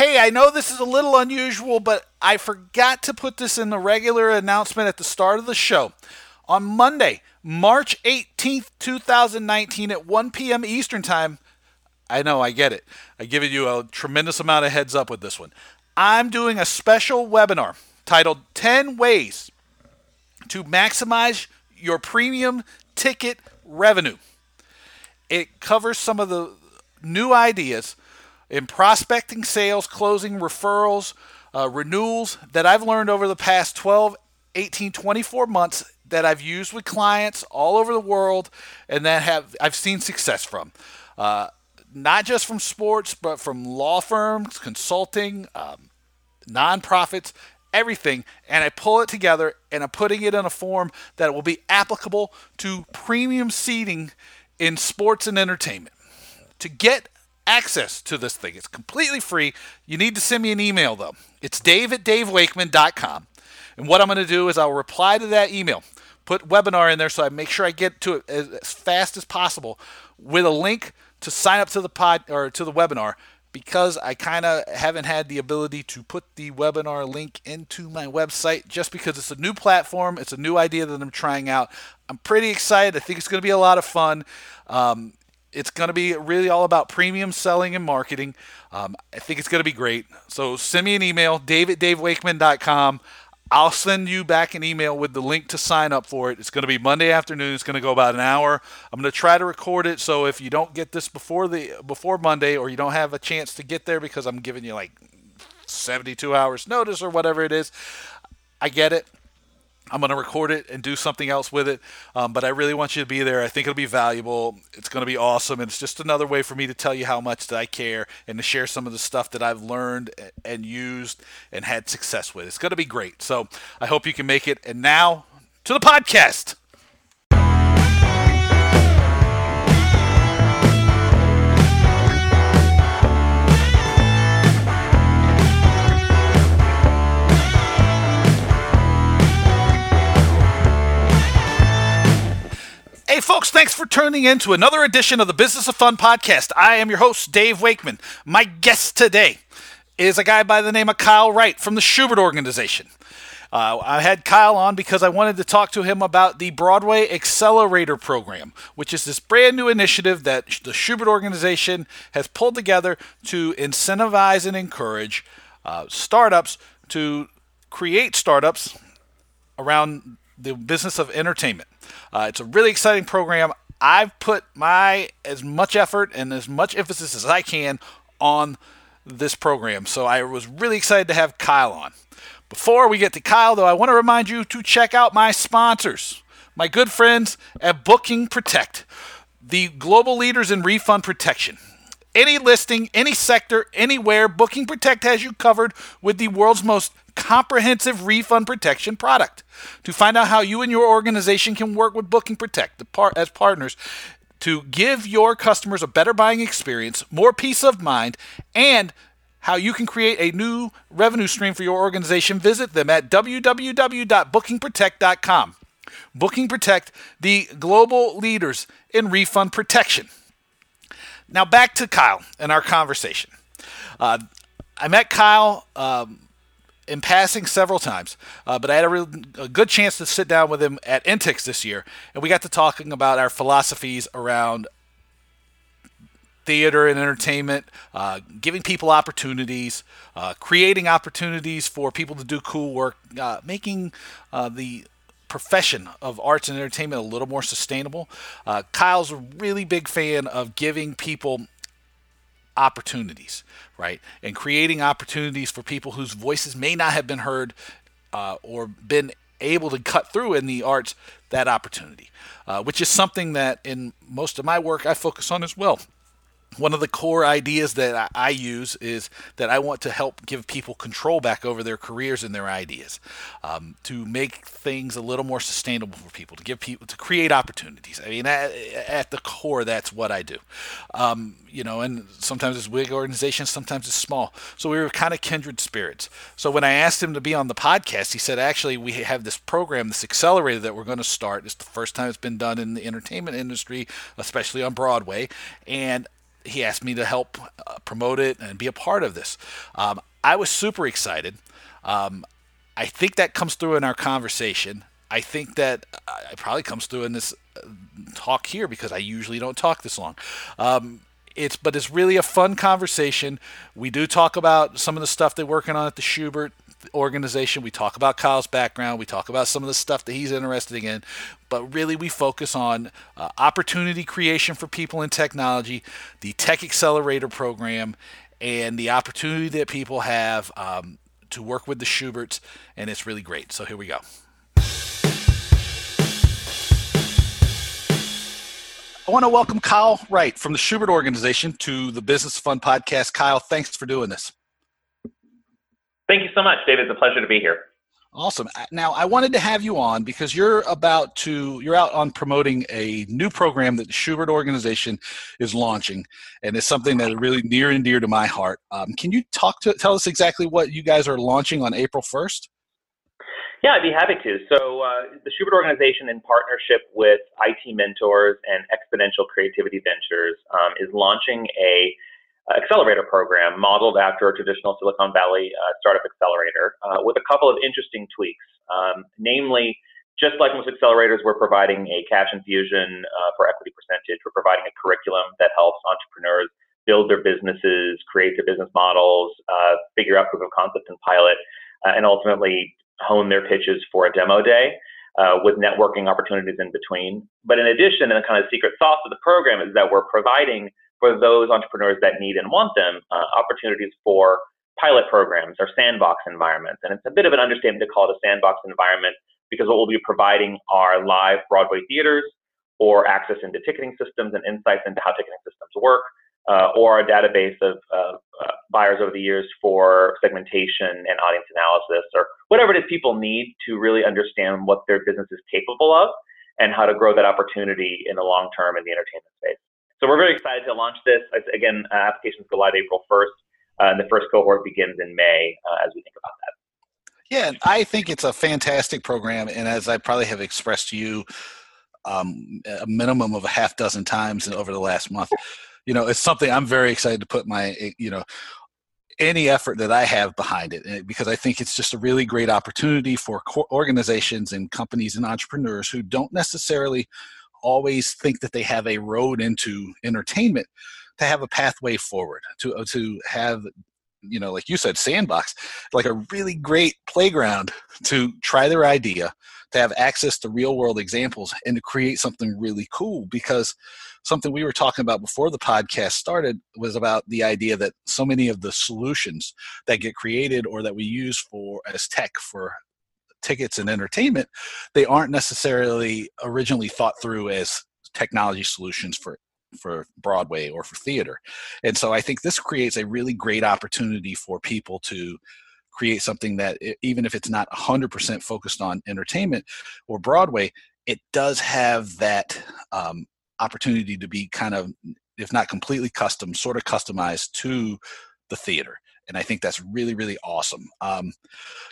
hey, I know this is a little unusual, but I forgot to put this in the regular announcement at the start of the show. On Monday, March 18th, 2019, at 1 p.m. Eastern Time, I know, I get it. I give you a tremendous amount of heads up with this one. I'm doing a special webinar titled 10 Ways to Maximize Your Premium Ticket Revenue. It covers some of the new ideas in prospecting, sales, closing, referrals, uh, renewals that I've learned over the past 12, 18, 24 months that I've used with clients all over the world and that have I've seen success from. Uh, not just from sports, but from law firms, consulting, um, nonprofits, everything, and I pull it together and I'm putting it in a form that will be applicable to premium seating in sports and entertainment. To get access to this thing, it's completely free. You need to send me an email though. It's dave at davewakeman.com. And what I'm going to do is I'll reply to that email, put webinar in there so I make sure I get to it as, as fast as possible with a link to sign up to the pod or to the webinar because I kind of haven't had the ability to put the webinar link into my website just because it's a new platform, it's a new idea that I'm trying out. I'm pretty excited. I think it's going to be a lot of fun. Um, it's going to be really all about premium selling and marketing. Um, I think it's going to be great. So send me an email, dave at davewakeman.com. I'll send you back an email with the link to sign up for it. It's going to be Monday afternoon. It's going to go about an hour. I'm going to try to record it so if you don't get this before the before Monday or you don't have a chance to get there because I'm giving you like 72 hours notice or whatever it is, I get it. I'm going to record it and do something else with it. Um, but I really want you to be there. I think it'll be valuable. It's going to be awesome. And it's just another way for me to tell you how much that I care and to share some of the stuff that I've learned and used and had success with. It's going to be great. So I hope you can make it. And now to the podcast. Hey, folks, thanks for tuning in to another edition of the Business of Fun podcast. I am your host, Dave Wakeman. My guest today is a guy by the name of Kyle Wright from the Shubert Organization. Uh, I had Kyle on because I wanted to talk to him about the Broadway Accelerator Program, which is this brand new initiative that the Shubert Organization has pulled together to incentivize and encourage uh, startups to create startups around the business of entertainment. Uh, it's a really exciting program. I've put my as much effort and as much emphasis as I can on this program. So I was really excited to have Kyle on. Before we get to Kyle, though, I want to remind you to check out my sponsors, my good friends at Booking Protect, the global leaders in refund protection. Any listing, any sector, anywhere, Booking Protect has you covered with the world's most comprehensive refund protection product. To find out how you and your organization can work with Booking Protect as partners to give your customers a better buying experience, more peace of mind, and how you can create a new revenue stream for your organization, visit them at www.bookingprotect.com. Booking Protect, the global leaders in refund protection. Now, back to Kyle and our conversation. Uh, I met Kyle um, in passing several times, uh, but I had a, real, a good chance to sit down with him at Intix this year, and we got to talking about our philosophies around theater and entertainment, uh, giving people opportunities, uh, creating opportunities for people to do cool work, uh, making uh, the profession of arts and entertainment a little more sustainable. Uh, Kyle's a really big fan of giving people opportunities, right? And creating opportunities for people whose voices may not have been heard uh, or been able to cut through in the arts that opportunity, uh, which is something that in most of my work I focus on as well one of the core ideas that I use is that I want to help give people control back over their careers and their ideas, um, to make things a little more sustainable for people, to give people to create opportunities. I mean, at, at the core, that's what I do. Um, you know, and sometimes it's big organizations, sometimes it's small. So we were kind of kindred spirits. So when I asked him to be on the podcast, he said, actually, we have this program, this accelerator that we're going to start. It's the first time it's been done in the entertainment industry, especially on Broadway, and he asked me to help uh, promote it and be a part of this. Um, I was super excited. Um, I think that comes through in our conversation. I think that uh, it probably comes through in this uh, talk here because I usually don't talk this long. Um, it's but it's really a fun conversation. We do talk about some of the stuff they're working on at the Shubert organization. We talk about Kyle's background. We talk about some of the stuff that he's interested in. But really, we focus on uh, opportunity creation for people in technology, the Tech Accelerator program, and the opportunity that people have um, to work with the Shuberts. And it's really great. So here we go. I want to welcome Kyle Wright from the Shubert organization to the Business Fun podcast. Kyle, thanks for doing this. Thank you so much, David. It's a pleasure to be here. Awesome. Uh, now, I wanted to have you on because you're about to you're out on promoting a new program that the Shubert organization is launching, and it's something that is really near and dear to my heart. Um, can you talk to tell us exactly what you guys are launching on April first? Yeah, I'd be happy to. So, uh, the Shubert organization, in partnership with IT Mentors and Exponential Creativity Ventures, um, is launching a accelerator program modeled after a traditional Silicon Valley uh, startup accelerator uh, with a couple of interesting tweaks. Um, namely, just like most accelerators, we're providing a cash infusion uh, for equity percentage. We're providing a curriculum that helps entrepreneurs build their businesses, create their business models, uh, figure out proof of concept and pilot, uh, and ultimately hone their pitches for a demo day. Uh, with networking opportunities in between. But in addition, and the kind of secret sauce of the program is that we're providing for those entrepreneurs that need and want them, uh, opportunities for pilot programs or sandbox environments. And it's a bit of an understatement to call it a sandbox environment because what we'll be providing are live Broadway theaters or access into ticketing systems and insights into how ticketing systems work, uh, or a database of uh, uh, buyers over the years for segmentation and audience analysis, or whatever it is people need to really understand what their business is capable of and how to grow that opportunity in the long term in the entertainment space. So we're very excited to launch this. Again, uh, applications go live April 1st, uh, and the first cohort begins in May uh, as we think about that. Yeah, I think it's a fantastic program, and as I probably have expressed to you um, a minimum of a half dozen times over the last month, you know, it's something I'm very excited to put my, you know, any effort that I have behind it eh, because I think it's just a really great opportunity for organizations and companies and entrepreneurs who don't necessarily always think that they have a road into entertainment to have a pathway forward to uh, to have you know like you said sandbox like a really great playground to try their idea to have access to real world examples and to create something really cool because something we were talking about before the podcast started was about the idea that so many of the solutions that get created or that we use for as tech for tickets and entertainment, they aren't necessarily originally thought through as technology solutions for for Broadway or for theater. And so I think this creates a really great opportunity for people to create something that even if it's not 100% focused on entertainment or Broadway, it does have that um, opportunity to be kind of, if not completely custom, sort of customized to the theater. And I think that's really, really awesome. Um,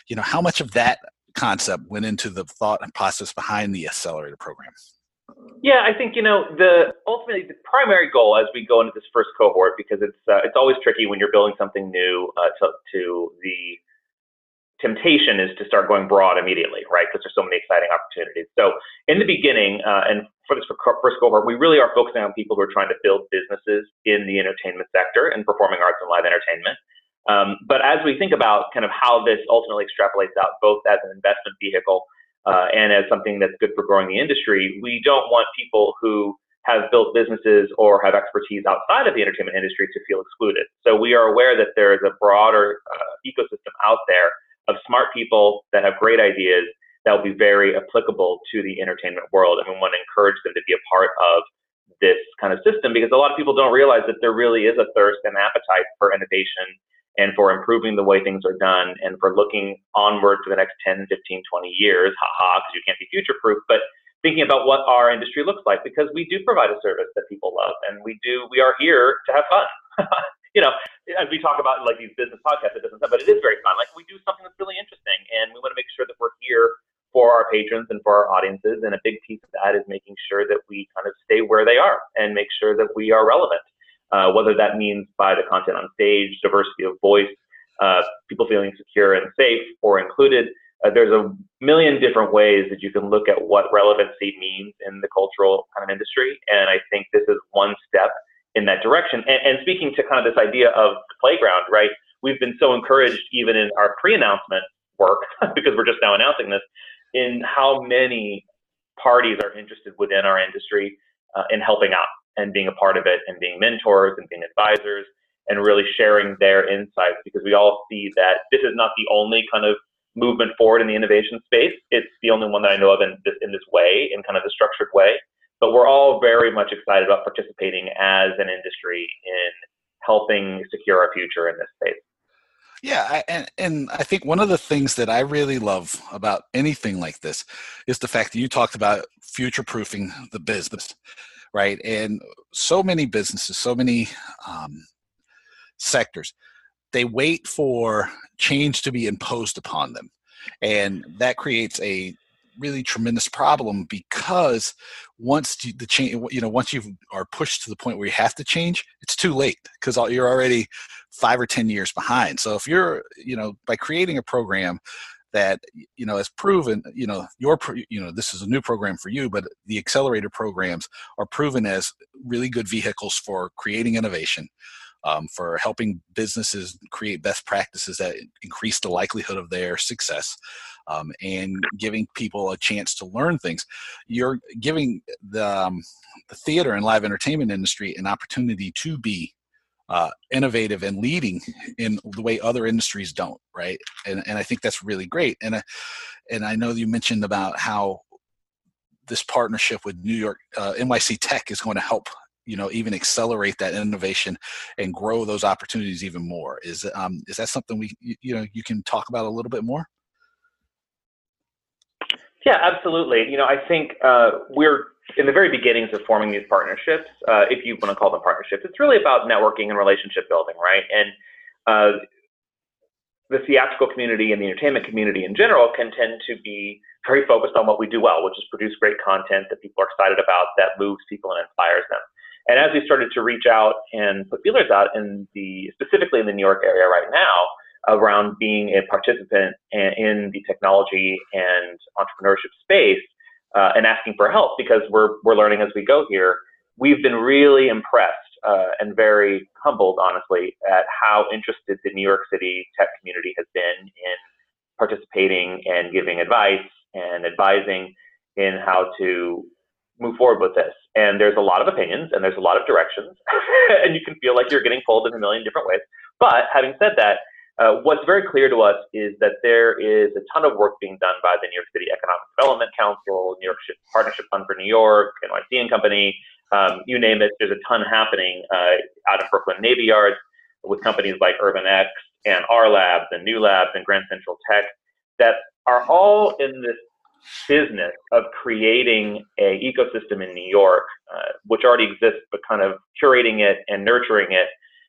you know, how much of that concept went into the thought and process behind the accelerator program? Yeah, I think you know the ultimately the primary goal as we go into this first cohort because it's uh, it's always tricky when you're building something new uh, to to the temptation is to start going broad immediately, right? Because there's so many exciting opportunities. So in the beginning, uh, and for this first cohort, we really are focusing on people who are trying to build businesses in the entertainment sector and performing arts and live entertainment. Um, but as we think about kind of how this ultimately extrapolates out, both as an investment vehicle uh, and as something that's good for growing the industry, we don't want people who have built businesses or have expertise outside of the entertainment industry to feel excluded. So we are aware that there is a broader uh, ecosystem out there of smart people that have great ideas that will be very applicable to the entertainment world, and we want to encourage them to be a part of this kind of system because a lot of people don't realize that there really is a thirst and appetite for innovation and for improving the way things are done and for looking onward for the next 10, 15, 20 years, haha, because you can't be future proof, but thinking about what our industry looks like because we do provide a service that people love and we do, we are here to have fun. you know, as we talk about like these business podcasts, it doesn't sound, but it is very fun. Like we do something that's really interesting and we want to make sure that we're here for our patrons and for our audiences. And a big piece of that is making sure that we kind of stay where they are and make sure that we are relevant. Uh, whether that means by the content on stage, diversity of voice, uh, people feeling secure and safe or included. Uh, there's a million different ways that you can look at what relevancy means in the cultural kind of industry, and I think this is one step in that direction. And, and speaking to kind of this idea of the playground, right? We've been so encouraged, even in our pre-announcement work, because we're just now announcing this, in how many parties are interested within our industry uh, in helping out and being a part of it and being mentors and being advisors and really sharing their insights because we all see that this is not the only kind of movement forward in the innovation space. It's the only one that I know of in this in this way, in kind of the structured way. But we're all very much excited about participating as an industry in helping secure our future in this space. Yeah, and and I think one of the things that I really love about anything like this is the fact that you talked about future proofing the business, right? And so many businesses, so many um, sectors, they wait for change to be imposed upon them, and that creates a really tremendous problem because once the change you know once you are pushed to the point where you have to change it's too late because you're already five or ten years behind so if you're you know by creating a program that you know has proven you know your you know this is a new program for you but the accelerator programs are proven as really good vehicles for creating innovation um, for helping businesses create best practices that increase the likelihood of their success um, and giving people a chance to learn things. You're giving the, um, the theater and live entertainment industry an opportunity to be uh, innovative and leading in the way other industries don't, right? And and I think that's really great. And I, and I know you mentioned about how this partnership with New York uh, NYC Tech is going to help you know even accelerate that innovation and grow those opportunities even more is um, is that something we you know you can talk about a little bit more yeah absolutely you know i think uh, we're in the very beginnings of forming these partnerships uh, if you want to call them partnerships it's really about networking and relationship building right and uh, the theatrical community and the entertainment community in general can tend to be very focused on what we do well, which is produce great content that people are excited about, that moves people and inspires them. And as we started to reach out and put feelers out in the specifically in the New York area right now around being a participant in the technology and entrepreneurship space uh, and asking for help because we're we're learning as we go here. We've been really impressed uh, and very humbled, honestly, at how interested the New York City tech community has been in participating and giving advice and advising in how to move forward with this. And there's a lot of opinions and there's a lot of directions, and you can feel like you're getting pulled in a million different ways. But having said that, uh, what's very clear to us is that there is a ton of work being done by the New York City Economic Development Council, New York Partnership Fund for New York, NYC and Company, um, you name it. There's a ton happening uh, out of Brooklyn Navy Yards with companies like UrbanX and R Labs and New Labs and Grand Central Tech that are all in this business of creating a ecosystem in New York, uh, which already exists, but kind of curating it and nurturing it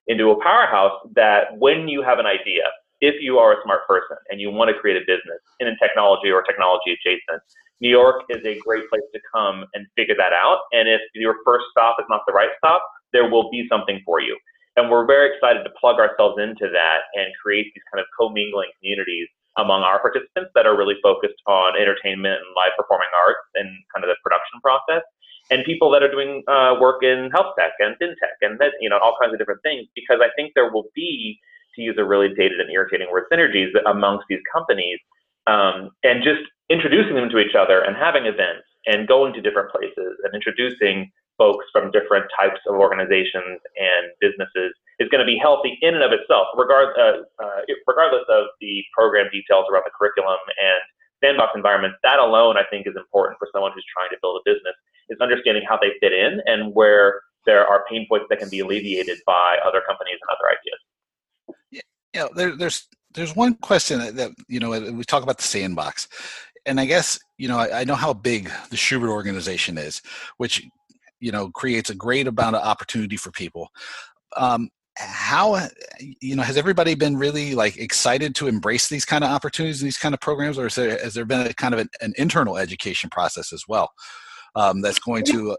into a powerhouse that when you have an idea, if you are a smart person and you want to create a business in technology or technology adjacent, New York is a great place to come and figure that out. And if your first stop is not the right stop, there will be something for you. And we're very excited to plug ourselves into that and create these kind of commingling communities among our participants that are really focused on entertainment and live performing arts and kind of the production process, and people that are doing uh, work in health tech and fintech and that, you know all kinds of different things. Because I think there will be, to use a really dated and irritating word, synergies amongst these companies, um, and just introducing them to each other and having events and going to different places and introducing folks from different types of organizations and businesses is going to be healthy in and of itself, regard, uh, uh, regardless of the program details around the curriculum and sandbox environments. That alone, I think, is important for someone who's trying to build a business, is understanding how they fit in and where there are pain points that can be alleviated by other companies and other ideas. Yeah, you know, there, there's there's one question that, that, you know we talk about the sandbox, and I guess you know I, I know how big the Shubert organization is, which you know creates a great amount of opportunity for people. Um, how you know has everybody been really like excited to embrace these kind of opportunities and these kind of programs or there, has there been a kind of an, an internal education process as well um, that's going to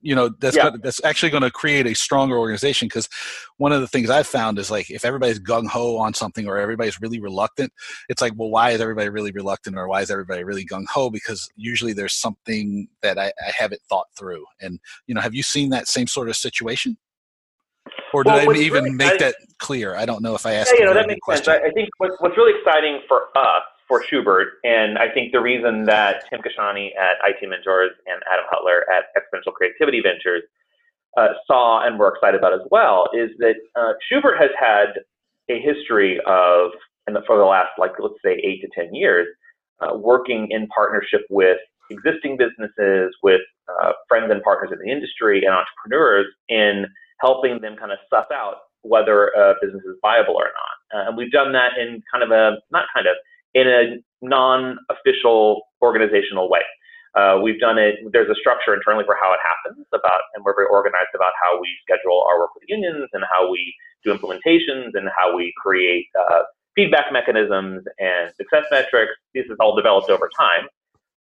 you know that's yeah. gonna, that's actually going to create a stronger organization because one of the things i've found is like if everybody's gung-ho on something or everybody's really reluctant it's like well why is everybody really reluctant or why is everybody really gung-ho because usually there's something that I, I haven't thought through and you know have you seen that same sort of situation or did well, I even really make that clear? I don't know if I asked. Yeah, you know that makes question. sense. I think what, what's really exciting for us for Shubert, and I think the reason that Tim Kashani at IT Mentors and Adam Huttler at Exponential Creativity Ventures uh, saw and were excited about as well is that uh, Shubert has had a history of, and for the last like let's say eight to ten years, uh, working in partnership with existing businesses, with uh, friends and partners in the industry, and entrepreneurs in helping them kind of suss out whether a business is viable or not. Uh, and we've done that in kind of a not kind of in a non-official organizational way. Uh, we've done it. There's a structure internally for how it happens about, and we're very organized about how we schedule our work with unions and how we do implementations and how we create uh, feedback mechanisms and success metrics. This is all developed over time,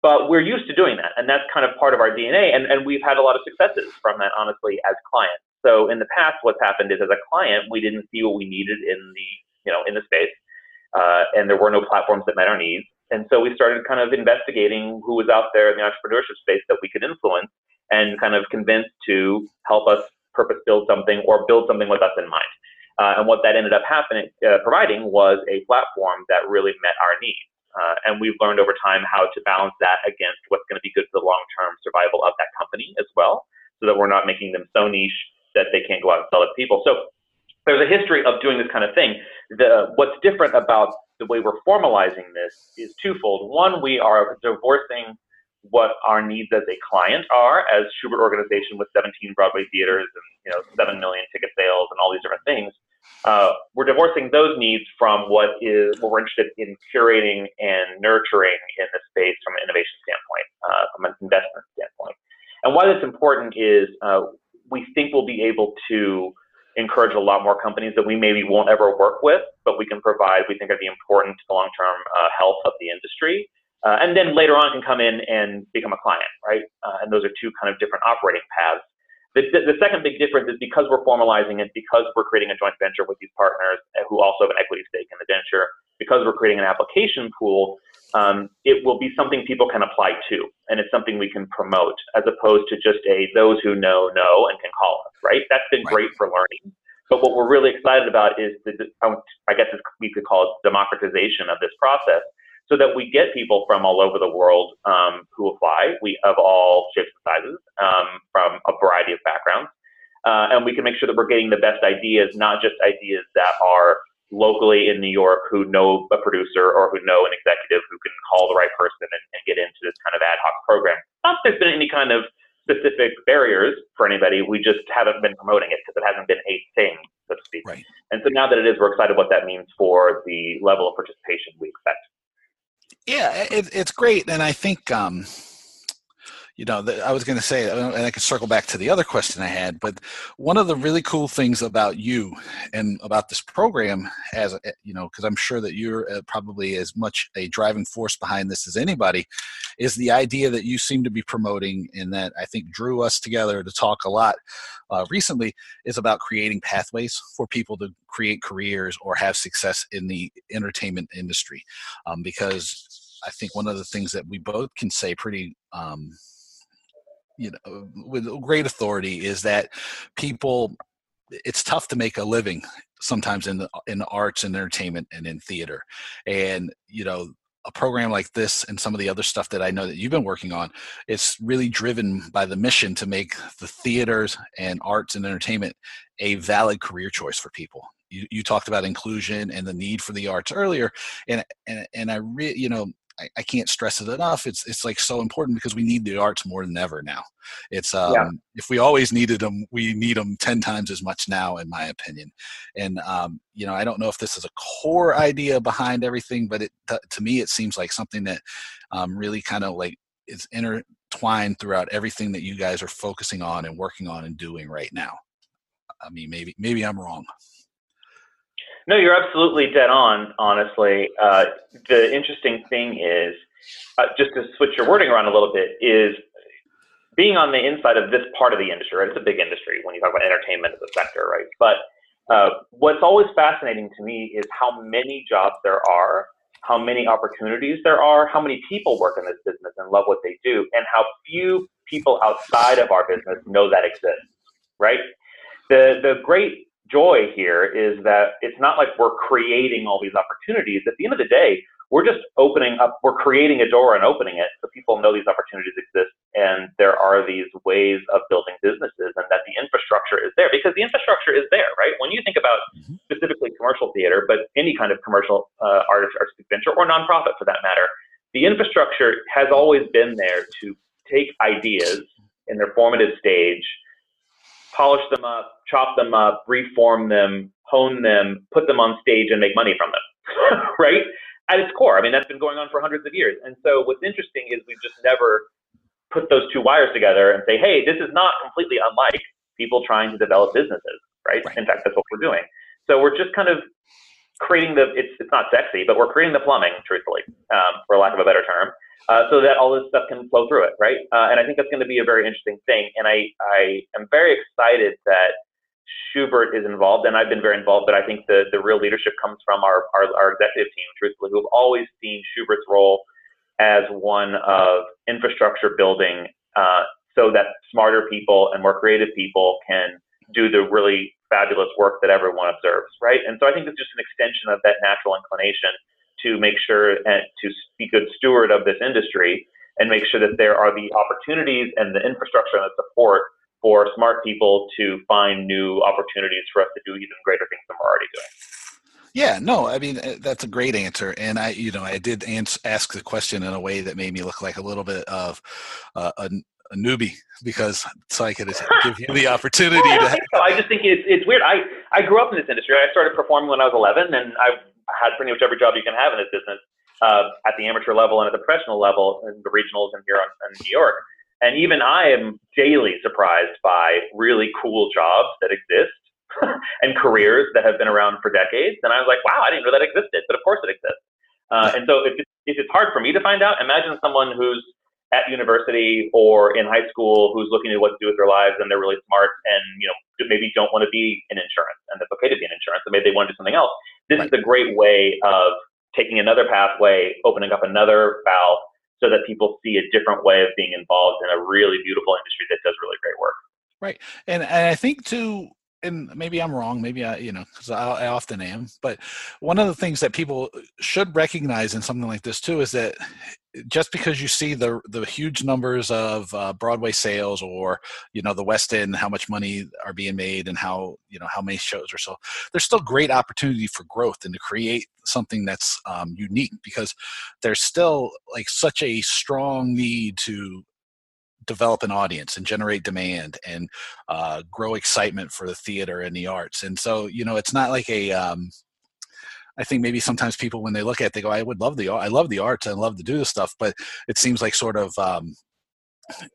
but we're used to doing that, and that's kind of part of our DNA. And, and we've had a lot of successes from that, honestly, as clients. So in the past, what's happened is, as a client, we didn't see what we needed in the you know in the space uh, and there were no platforms that met our needs. And so we started kind of investigating who was out there in the entrepreneurship space that we could influence and kind of convince to help us purpose build something or build something with us in mind. Uh, and what that ended up happening, uh, providing was a platform that really met our needs. Uh, and we've learned over time how to balance that against what's going to be good for the long-term survival of that company as well, so that we're not making them so niche that they can't go out and sell it to people. So there's a history of doing this kind of thing. The, what's different about the way we're formalizing this is twofold. One, we are divorcing what our needs as a client are as Shubert organization with 17 Broadway theaters and you know 7 million ticket sales and all these different things. Uh, we're divorcing those needs from what is what we're interested in curating and nurturing in the space from an innovation standpoint, uh, from an investment standpoint. And why that's important is uh, we think we'll be able to encourage a lot more companies that we maybe won't ever work with, but we can provide, we think are the important to the long-term uh, health of the industry. Uh, and then later on can come in and become a client, right? Uh, and those are two kind of different operating paths. The, the, second big difference is because we're formalizing it, because we're creating a joint venture with these partners uh, who also have an equity stake in the venture, because we're creating an application pool, um, it will be something people can apply to, and it's something we can promote, as opposed to just a those who know know and can call us. Right? That's been right. great for learning. But what we're really excited about is the, I guess we could call it democratization of this process, so that we get people from all over the world um, who apply. We of all shapes and sizes, um, from a variety of backgrounds, uh, and we can make sure that we're getting the best ideas, not just ideas that are locally in New York who know a producer or who know an executive who can call the right person and, and get into this kind of ad hoc program. Not that there's been any kind of specific barriers for anybody. We just haven't been promoting it because it hasn't been a thing, so to speak. Right. And so now that it is, we're excited what that means for the level of participation we expect. Yeah, it, it's great, and I think um, you know, I was going to say, and I can circle back to the other question I had, but one of the really cool things about you and about this program, as uh, you know, because I'm sure that you're uh, probably as much a driving force behind this as anybody, is the idea that you seem to be promoting, and that I think drew us together to talk a lot uh, recently, is about creating pathways for people to create careers or have success in the entertainment industry, um, because. I think one of the things that we both can say pretty um, you know with great authority is that people it's tough to make a living sometimes in the in the arts and entertainment and in theater and you know a program like this and some of the other stuff that I know that you've been working on, it's really driven by the mission to make the theaters and arts and entertainment a valid career choice for people. You, you talked about inclusion and the need for the arts earlier, and and and I really, you know, I, I, can't stress it enough. It's it's like so important because we need the arts more than ever now. It's um, yeah. if we always needed them, we need them ten times as much now, in my opinion. And um, you know, I don't know if this is a core idea behind everything, but it to me it seems like something that um, really kind of like is intertwined throughout everything that you guys are focusing on and working on and doing right now. I mean, maybe maybe I'm wrong. No, you're absolutely dead on, honestly. Uh, the interesting thing is, uh, just to switch your wording around a little bit, is being on the inside of this part of the industry, right? It's a big industry when you talk about entertainment as a sector, right? But uh, what's always fascinating to me is how many jobs there are, how many opportunities there are, how many people work in this business and love what they do, and how few people outside of our business know that exists, right? The, the great joy here is that it's not like we're creating all these opportunities. At the end of the day, we're just opening up, we're creating a door and opening it so people know these opportunities exist and there are these ways of building businesses and that the infrastructure is there because the infrastructure is there, right? When you think about mm-hmm. specifically commercial theater, but any kind of commercial uh, artistic venture or nonprofit for that matter, the infrastructure has always been there to take ideas in their formative stage, polish them up, chop them up, reform them, hone them, put them on stage and make money from them, right? at its core. I mean, that's been going on for hundreds of years. And so what's interesting is we've just never put those two wires together and say, hey, this is not completely unlike people trying to develop businesses, right? right. In fact, that's what we're doing. So we're just kind of creating the, it's, it's not sexy, but we're creating the plumbing, truthfully, um, for lack of a better term, uh, so that all this stuff can flow through it, right? Uh, and I think that's going to be a very interesting thing. And I, I am very excited that Shubert is involved, and I've been very involved, but I think the, the real leadership comes from our, our, our executive team, truthfully, who have always seen Shubert's role as one of infrastructure building uh, so that smarter people and more creative people can do the really fabulous work that everyone observes, right? And so I think it's just an extension of that natural inclination to make sure and to be good steward of this industry and make sure that there are the opportunities and the infrastructure and the support for smart people to find new opportunities for us to do even greater things than we're already doing. Yeah, no, I mean uh, that's a great answer, and I, you know, I did ans- ask the question in a way that made me look like a little bit of uh, a, a, newbie because so I could give you the opportunity well, I to. So. I just think it's it's weird. I I grew up in this industry. I started performing when I was 11, and I had pretty much every job you can have in this business uh, at the amateur level and at the professional level in the regionals and here on, in New York. And even I am daily surprised by really cool jobs that exist and careers that have been around for decades. And I was like, wow, I didn't know that existed, but of course it exists. Uh, and so if, if it's hard for me to find out, imagine someone who's at university or in high school who's looking at what to do with their lives and they're really smart and you know maybe don't want to be in insurance and it's okay to be in insurance and maybe they want to do something else. This right. is a great way of taking another pathway, opening up another valve so that people see a different way of being involved in a really beautiful industry that does really great work. Right, and, and I think too, and maybe I'm wrong, maybe I, you know, because I, I, often am. But one of the things that people should recognize in something like this too is that just because you see the the huge numbers of uh, Broadway sales or you know the West End, how much money are being made, and how you know how many shows or so, there's still great opportunity for growth and to create something that's um, unique because there's still like such a strong need to develop an audience and generate demand and uh, grow excitement for the theater and the arts. And so you know it's not like a um, I think maybe sometimes people when they look at it, they go, I would love the art I love the arts and love to do this stuff, but it seems like sort of um,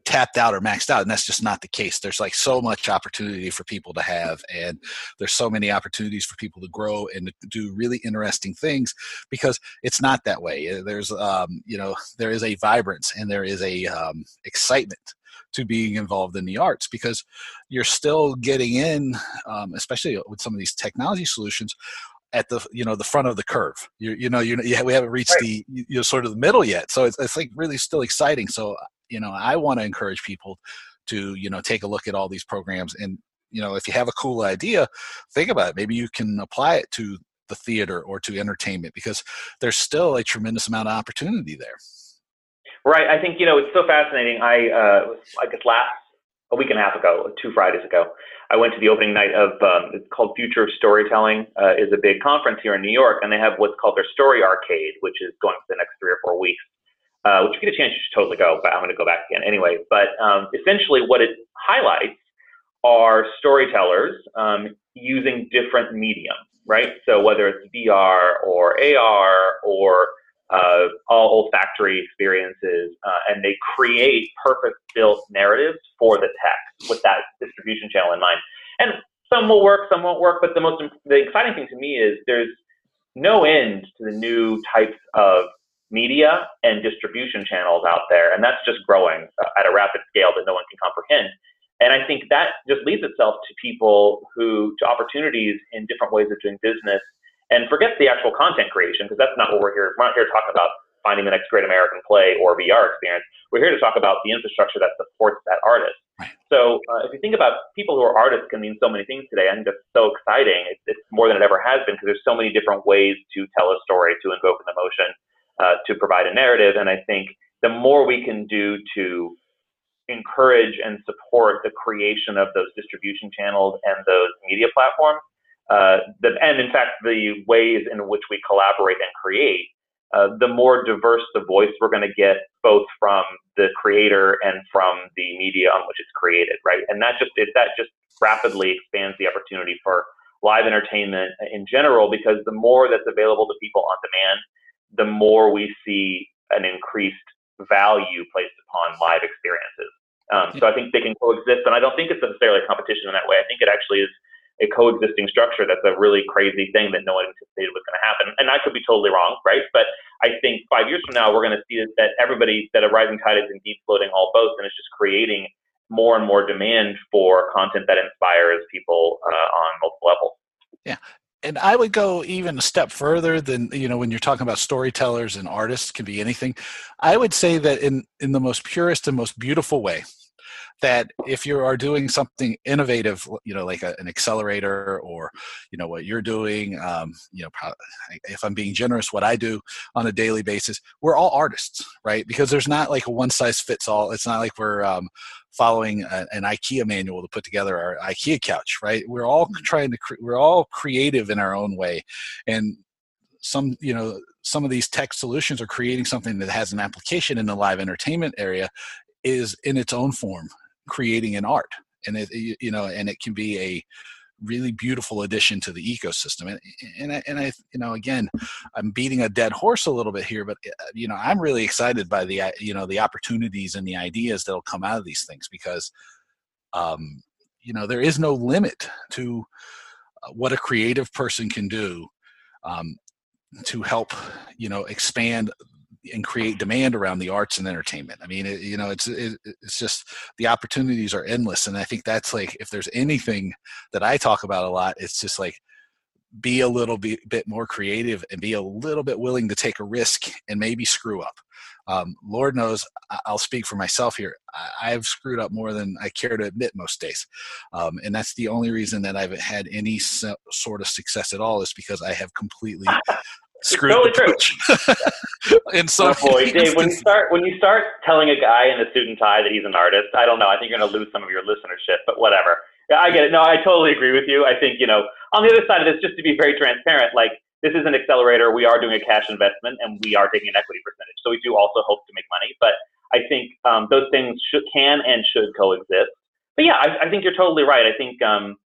tapped out or maxed out and that's just not the case. There's like so much opportunity for people to have and there's so many opportunities for people to grow and to do really interesting things because it's not that way. There's um, you know there is a vibrance and there is a um, excitement to being involved in the arts because you're still getting in um, especially with some of these technology solutions at the you know the front of the curve. You you know you, you we haven't reached right. the you know, sort of the middle yet. So it's it's like really still exciting. So you know I want to encourage people to you know take a look at all these programs and you know if you have a cool idea, think about it. Maybe you can apply it to the theater or to entertainment because there's still a tremendous amount of opportunity there. Right. I think you know it's so fascinating. I uh, I guess last a week and a half ago, two Fridays ago, I went to the opening night of um, it's called Future of Storytelling uh, is a big conference here in New York, and they have what's called their Story Arcade, which is going for the next three or four weeks. Uh, which you get a chance, you should totally go. But I'm going to go back again anyway. But um, essentially, what it highlights are storytellers um, using different mediums, right? So whether it's VR or AR or uh, all olfactory experiences, uh, and they create purpose-built narratives for the text with that distribution channel in mind. And some will work, some won't work. But the most the exciting thing to me is there's no end to the new types of media and distribution channels out there, and that's just growing uh, at a rapid scale that no one can comprehend. And I think that just leads itself to people who, to opportunities in different ways of doing business and forget the actual content creation because that's not what we're here. We're not here to talk about finding the next great American play or VR experience. We're here to talk about the infrastructure that supports that artist. Right. So uh, if you think about people who are artists can mean so many things today. I think that's so exciting. It's, it's more than it ever has been because there's so many different ways to tell a story, to invoke an emotion, uh, to provide a narrative. And I think the more we can do to encourage and support the creation of those distribution channels and those media platforms, uh, the, and in fact, the ways in which we collaborate and create uh, the more diverse the voice we're going to get, both from the creator and from the media on which it's created, right? And that just it, that just rapidly expands the opportunity for live entertainment in general, because the more that's available to people on demand, the more we see an increased value placed upon live experiences. Um, so I think they can coexist, and I don't think it's necessarily a competition in that way. I think it actually is a coexisting structure that's a really crazy thing that no one anticipated was going to happen. And I could be totally wrong, right? But I think five years from now, we're going to see that everybody, that a rising tide is indeed floating all boats and it's just creating more and more demand for content that inspires people uh, on multiple levels. Yeah. And I would go even a step further than, you know, when you're talking about storytellers and artists, can be anything. I would say that in, in the most purest and most beautiful way, that if you are doing something innovative, you know, like a, an accelerator or, you know, what you're doing, um, you know, if I'm being generous, what I do on a daily basis, we're all artists, right? Because there's not like a one size fits all. It's not like we're um, following a, an IKEA manual to put together our IKEA couch, right? We're all mm-hmm. trying to, cre- we're all creative in our own way. And some, you know, some of these tech solutions are creating something that has an application in the live entertainment area is in its own form creating an art. And it you know and it can be a really beautiful addition to the ecosystem. And and I, and I you know again I'm beating a dead horse a little bit here but uh, you know I'm really excited by the uh, you know the opportunities and the ideas that'll come out of these things because um you know there is no limit to uh, what a creative person can do um, to help you know expand and create demand around the arts and entertainment. I mean, it, you know, it's it, it's just the opportunities are endless, and I think that's like if there's anything that I talk about a lot, it's just like be a little bit, bit more creative and be a little bit willing to take a risk and maybe screw up. Um, Lord knows I'll speak for myself here. I've screwed up more than I care to admit most days. Um, and that's the only reason that I've had any so, sort of success at all is because I have completely screwed totally the true. and so, oh boy, Dave, when you start when you start telling a guy in a suit and tie that he's an artist, I don't know. I think you're going to lose some of your listenership, but whatever. Yeah, I get it. No, I totally agree with you. I think you know, on the other side of this, just to be very transparent, like this is an accelerator. We are doing a cash investment, and we are taking an equity percentage. So we do also hope to make money. But I think um, those things should, can and should coexist. But yeah, I, I think you're totally right. I think um,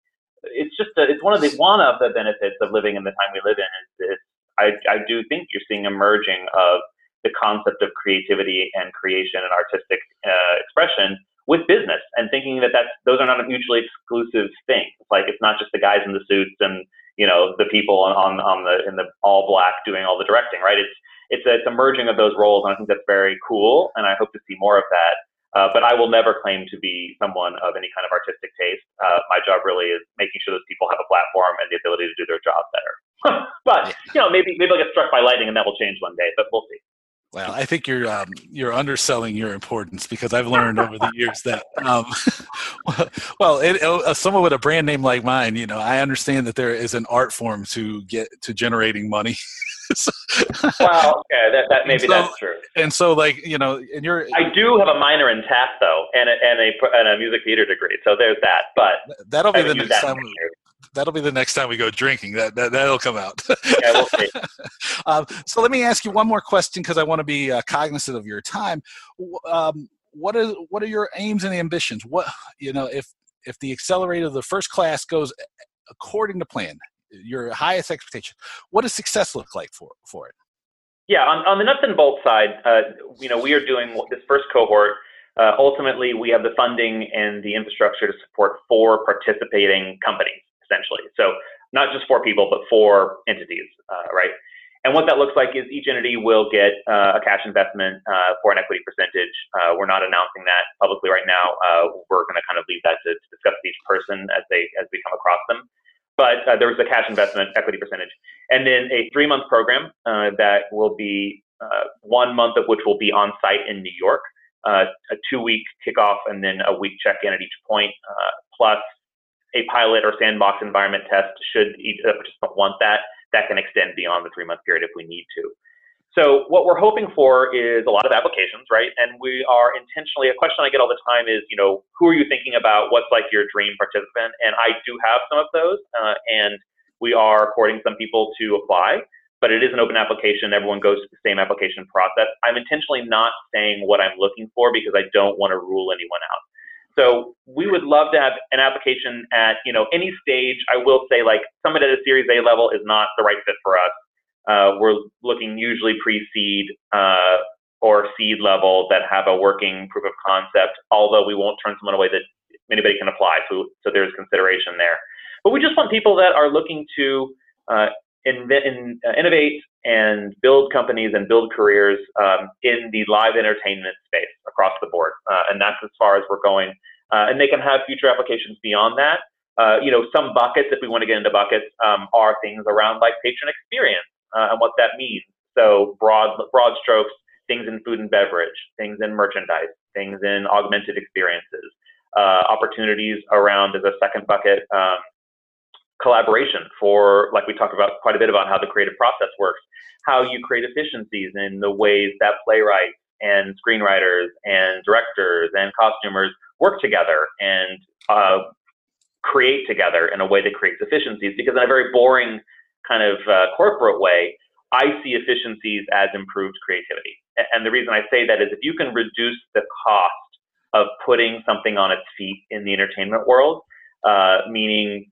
it's just a, it's one of the one of the benefits of living in the time we live in is this I, I do think you're seeing a merging of the concept of creativity and creation and artistic uh, expression with business and thinking that that's, those are not mutually exclusive things. Like it's not just the guys in the suits and you know the people on, on, on the in the all black doing all the directing, right? It's it's a, it's a merging of those roles, and I think that's very cool, and I hope to see more of that. Uh, but I will never claim to be someone of any kind of artistic taste. Uh, my job really is making sure those people have a platform and the ability to do their job better. but you know, maybe maybe I'll get struck by lightning and that will change one day. But we'll see. Well, I think you're um, you're underselling your importance because I've learned over the years that um, well, it, uh, someone with a brand name like mine, you know, I understand that there is an art form to get to generating money. so, well, okay, that, that maybe so, that's true. And so, like you know, and you're I do have a minor in tap though, and a, and a and a music theater degree, so there's that. But that'll be the next time. That'll be the next time we go drinking. That, that that'll come out. yeah, we'll see. um, so let me ask you one more question because I want to be uh, cognizant of your time. Um, what are what are your aims and ambitions? What you know if if the accelerator of the first class goes according to plan, your highest expectation, what does success look like for for it? Yeah, on, on the nuts and bolts side, uh, you know, we are doing this first cohort. Uh, ultimately, we have the funding and the infrastructure to support four participating companies essentially. So not just four people, but four entities, uh, right? and what that looks like is each entity will get uh, a cash investment uh, for an equity percentage. Uh, we're not announcing that publicly right now. Uh, we're going to kind of leave that to, to, discuss with each person as they as we come across them. But uh, there was a cash investment equity percentage, and then a three month program that will be one month of which will be on site in New York, a two week kickoff, and then a week check in at each point, plus a pilot or sandbox environment test should each participant want that that can extend beyond the three month period if we need to. So what we're hoping for is a lot of applications, right? And we are intentionally, a question I get all the time is, you know, who are you thinking about? What's like your dream participant? And I do have some of those, uh, and we are courting some people to apply, but it is an open application. Everyone goes through the same application process. I'm intentionally not saying what I'm looking for because I don't want to rule anyone out. So we would love to have an application at you know any stage. I will say like someone at a Series A level is not the right fit for us. Uh, we're looking usually pre-seed uh, or seed level that have a working proof of concept. Although we won't turn someone away that anybody can apply, so so there's consideration there. But we just want people that are looking to uh, uh, innovate and build companies and build careers um, in the live entertainment space across the board. Uh, and that's as far as we're going. Uh, and they can have future applications beyond that. Uh, you know, some buckets, if we want to get into buckets, um, are things around like patron experience uh, and what that means. So broad, broad strokes, things in food and beverage, things in merchandise, things in augmented experiences, uh, opportunities around as a second bucket, um, collaboration for, like we talked about quite a bit about how the creative process works, how you create efficiencies in the ways that playwrights and screenwriters and directors and costumers work together and uh, create together in a way that creates efficiencies. Because in a very boring kind of uh, corporate way, I see efficiencies as improved creativity. And the reason I say that is if you can reduce the cost of putting something on its feet in the entertainment world, uh, meaning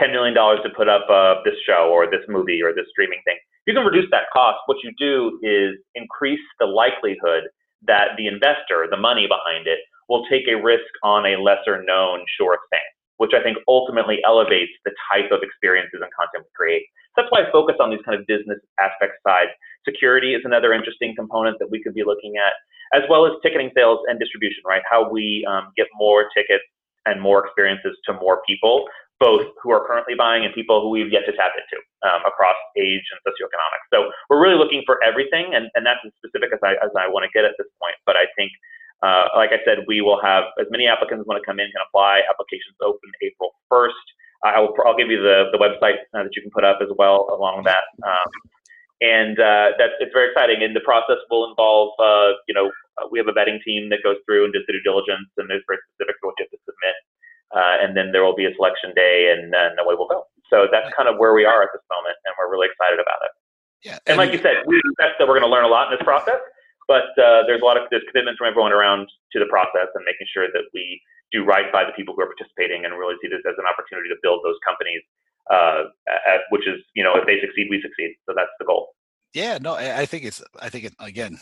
$10 million to put up uh, this show or this movie or this streaming thing. You can reduce that cost, what you do is increase the likelihood that the investor, the money behind it, will take a risk on a lesser known sure thing, which I think ultimately elevates the type of experiences and content we create. That's why I focus on these kind of business aspect side. Security is another interesting component that we could be looking at, as well as ticketing sales and distribution, right? How we um, get more tickets and more experiences to more people both who are currently buying and people who we've yet to tap into um, across age and socioeconomic. So we're really looking for everything, and, and that's as specific as I, as I want to get at this point. But I think, uh, like I said, we will have as many applicants want to come in can apply. Applications open April 1st. I will, I'll give you the, the website uh, that you can put up as well along that. Um, and uh, that's it's very exciting. And the process will involve, uh, you know, we have a vetting team that goes through and does the due diligence, and there's specific to what you have to submit uh, and then there will be a selection day, and then away we'll go. So that's kind of where we are at this moment, and we're really excited about it. Yeah, and, and like you said, we expect that we're going to learn a lot in this process, but uh, there's a lot of there's commitment from everyone around to the process and making sure that we do right by the people who are participating and really see this as an opportunity to build those companies, uh, at, which is you know if they succeed, we succeed. So that's the goal. Yeah, no, I think it's I think it again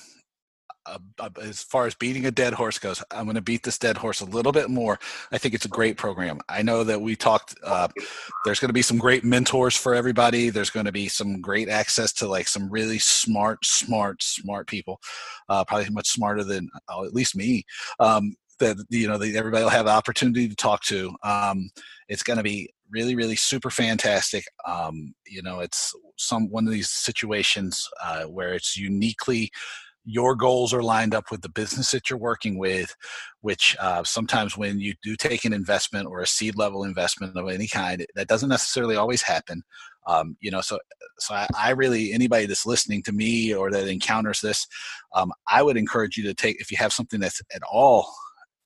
uh, as far as beating a dead horse goes, I'm going to beat this dead horse a little bit more. I think it's a great program. I know that we talked. Uh, there's going to be some great mentors for everybody. There's going to be some great access to like some really smart, smart, smart people. Uh, probably much smarter than uh, at least me. Um, that you know, that everybody will have the opportunity to talk to. Um, it's going to be really, really super fantastic. Um, you know, it's some one of these situations uh, where it's uniquely your goals are lined up with the business that you're working with, which uh, sometimes when you do take an investment or a seed level investment of any kind, that doesn't necessarily always happen. Um, you know, so so I, I, really anybody that's listening to me or that encounters this, um, I would encourage you to take if you have something that's at all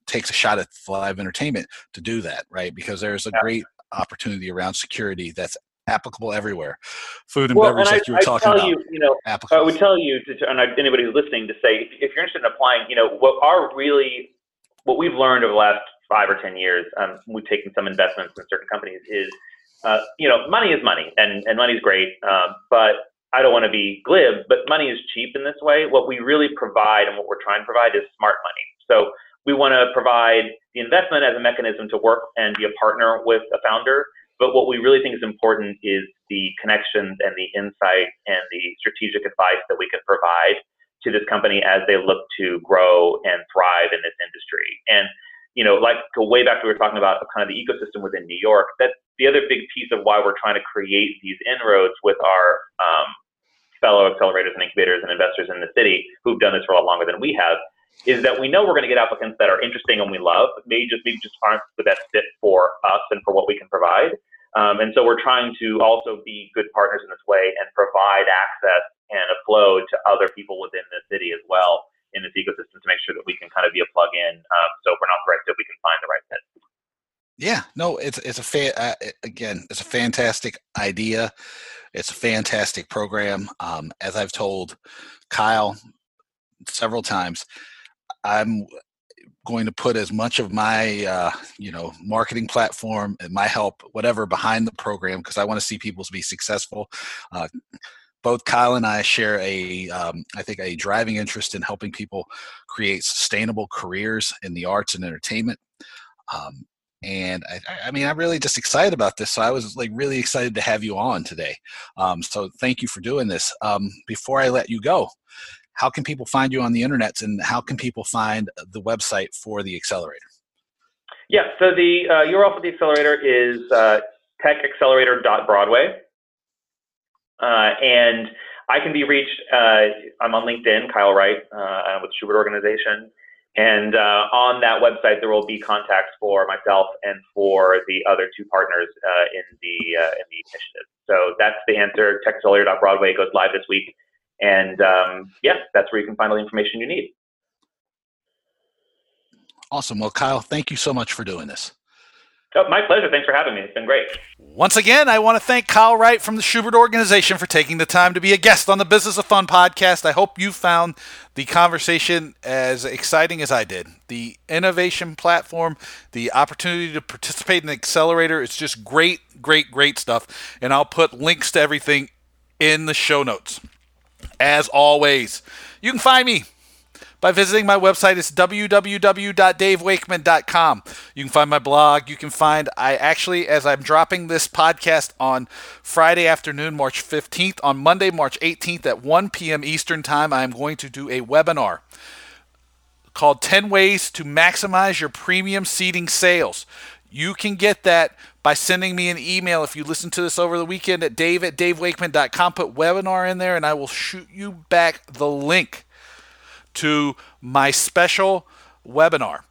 takes a shot at live entertainment to do that, right? Because there's a yeah. great opportunity around security that's applicable everywhere. Food and well, beverage, and like I, you were I talking about. You, you know, applicable. I would tell you, to, and anybody who's listening, to say if, if, you're interested in applying, you know, what are really what we've learned over the last five or ten years, um, we've taken some investments in certain companies, is uh, you know, money is money, and and money's great, um, but I don't want to be glib, but money is cheap in this way. What we really provide and what we're trying to provide is smart money. So we want to provide the investment as a mechanism to work and be a partner with a founder But what we really think is important is the connections and the insight and the strategic advice that we can provide to this company as they look to grow and thrive in this industry. And you know, like go way back we were talking about kind of the ecosystem within New York. That's the other big piece of why we're trying to create these inroads with our um, fellow accelerators and incubators and investors in the city who've done this for a lot longer than we have. Is that we know we're going to get applicants that are interesting and we love, maybe just maybe just aren't the best fit for us and for what we can provide. Um, and so we're trying to also be good partners in this way and provide access and a flow to other people within the city as well in this ecosystem to make sure that we can kind of be a plug in. Um, so if we're not the right fit, we can find the right fit. Yeah, no, it's it's a fa- uh, again, it's a fantastic idea. It's a fantastic program. Um, as I've told Kyle several times, I'm going to put as much of my uh, you know marketing platform and my help whatever behind the program because i want to see people be successful. Uh, both kyle and i share a um, I think a driving interest in helping people create sustainable careers in the arts and entertainment. Um, and I, I, mean i'm really just excited about this so i was like really excited to have you on today. Um, so thank you for doing this. Um, before i let you go how can people find you on the internet and how can people find the website for the accelerator? Yeah, so the uh, URL for the accelerator is uh, techaccelerator.broadway. Uh, and I can be reached, uh, I'm on LinkedIn, Kyle Wright, uh, with Shubert Organization. And uh, on that website, there will be contacts for myself and for the other two partners in the in the initiative. So that's the answer. TechAccelerator.broadway goes live this week. And um, yeah, that's where you can find all the information you need. Awesome. Well, Kyle, thank you so much for doing this. Oh, my pleasure. Thanks for having me. It's been great. Once again, I want to thank Kyle Wright from the Shubert Organization for taking the time to be a guest on the Business of Fun podcast. I hope you found the conversation as exciting as I did. The innovation platform, the opportunity to participate in the accelerator, it's just great, great, great stuff. And I'll put links to everything in the show notes. As always, you can find me by visiting my website. It's www.davewakeman.com. You can find my blog. You can find, I actually, as I'm dropping this podcast on Friday afternoon, March 15th, on Monday, March 18th at 1 p.m. Eastern Time, I'm going to do a webinar called 10 Ways to Maximize Your Premium Seating Sales. You can get that by sending me an email if you listen to this over the weekend at dave at davewakeman.com. Put webinar in there and I will shoot you back the link to my special webinar.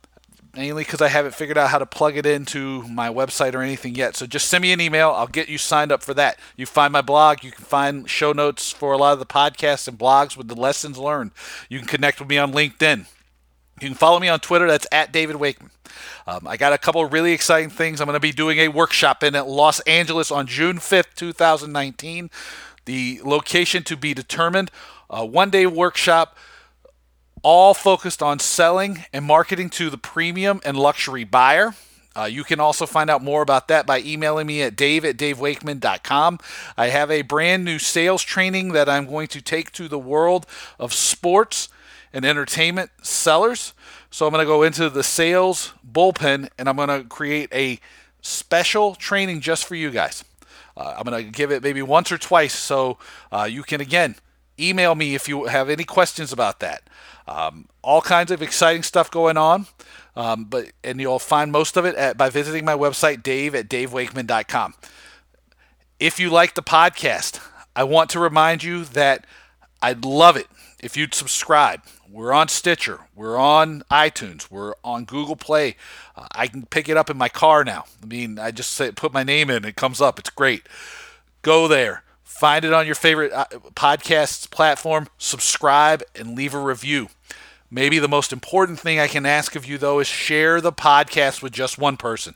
Mainly because I haven't figured out how to plug it into my website or anything yet. So just send me an email. I'll get you signed up for that. You find my blog. You can find show notes for a lot of the podcasts and blogs with the lessons learned. You can connect with me on LinkedIn. You can follow me on Twitter. That's at David Wakeman. Um, I got a couple really exciting things. I'm going to be doing a workshop in Los Angeles on June 5th, 2019. The location to be determined. A one day workshop, all focused on selling and marketing to the premium and luxury buyer. Uh, you can also find out more about that by emailing me at dave at davewakeman.com. I have a brand new sales training that I'm going to take to the world of sports and entertainment sellers. So I'm going to go into the sales bullpen and I'm going to create a special training just for you guys. Uh, I'm going to give it maybe once or twice so uh, you can, again, email me if you have any questions about that. Um, all kinds of exciting stuff going on. Um, but and you'll find most of it at, by visiting my website, Dave at DaveWakeman.com. If you like the podcast, I want to remind you that I'd love it if you'd subscribe. We're on Stitcher. We're on iTunes. We're on Google Play. Uh, I can pick it up in my car now. I mean, I just say, put my name in, it comes up. It's great. Go there, find it on your favorite uh, podcast platform, subscribe, and leave a review. Maybe the most important thing I can ask of you, though, is share the podcast with just one person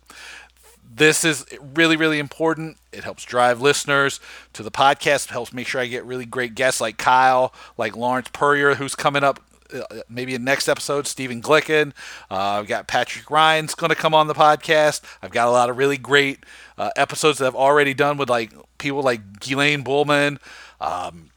this is really really important it helps drive listeners to the podcast it helps make sure i get really great guests like kyle like lawrence purrier who's coming up maybe in next episode stephen glicken uh, i've got patrick ryan's going to come on the podcast. I've got a lot of really great uh, episodes that i've already done with like people like Ghislaine Bullman um,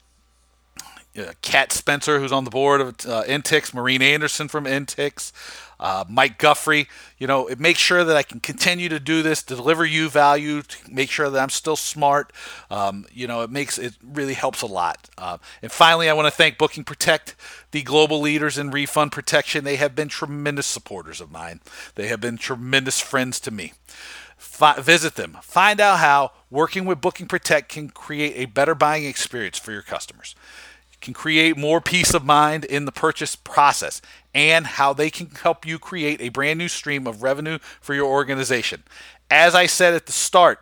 uh, Kat Spencer, who's on the board of uh, Intix, Maureen Anderson from Intix, uh, Mike Guffrey. You know, it makes sure that I can continue to do this, deliver you value, make sure that I'm still smart. Um, you know, it makes it really helps a lot. Uh, and finally, I want to thank Booking Protect, the global leaders in refund protection. They have been tremendous supporters of mine. They have been tremendous friends to me. Fi- visit them. Find out how working with Booking Protect can create a better buying experience for your customers can create more peace of mind in the purchase process and how they can help you create a brand new stream of revenue for your organization. As I said at the start,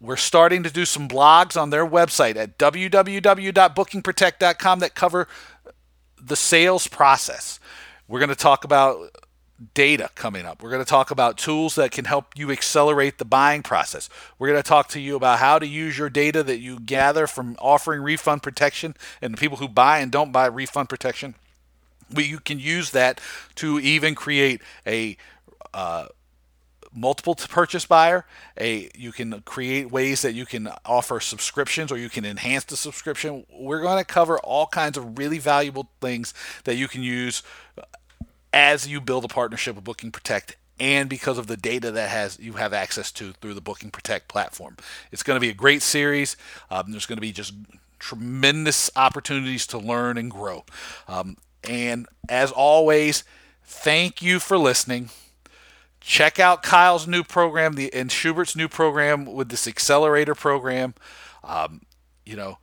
we're starting to do some blogs on their website at www.bookingprotect.com that cover the sales process. We're going to talk about data coming up. We're going to talk about tools that can help you accelerate the buying process. We're going to talk to you about how to use your data that you gather from offering refund protection and the people who buy and don't buy refund protection. We, you can use that to even create a uh, multiple purchase buyer a you can create ways that you can offer subscriptions or you can enhance the subscription we're going to cover all kinds of really valuable things that you can use as you build a partnership with Booking Protect and because of the data that has you have access to through the Booking Protect platform. It's going to be a great series. Um, there's going to be just tremendous opportunities to learn and grow. Um, and as always, thank you for listening. Check out Kyle's new program, the and Shubert's new program with this accelerator program. Um, you know,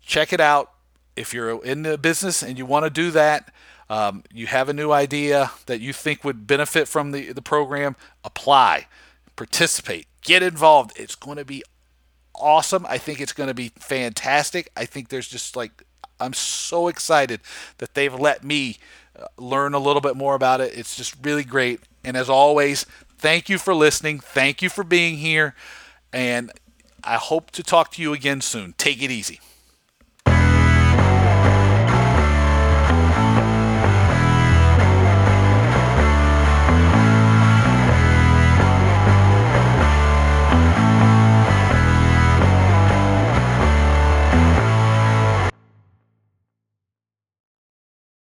check it out if you're in the business and you want to do that um, you have a new idea that you think would benefit from the, the program, apply, participate, get involved. It's going to be awesome. I think it's going to be fantastic. I think there's just like, I'm so excited that they've let me uh, learn a little bit more about it. It's just really great. And as always, thank you for listening. Thank you for being here. And I hope to talk to you again soon. Take it easy.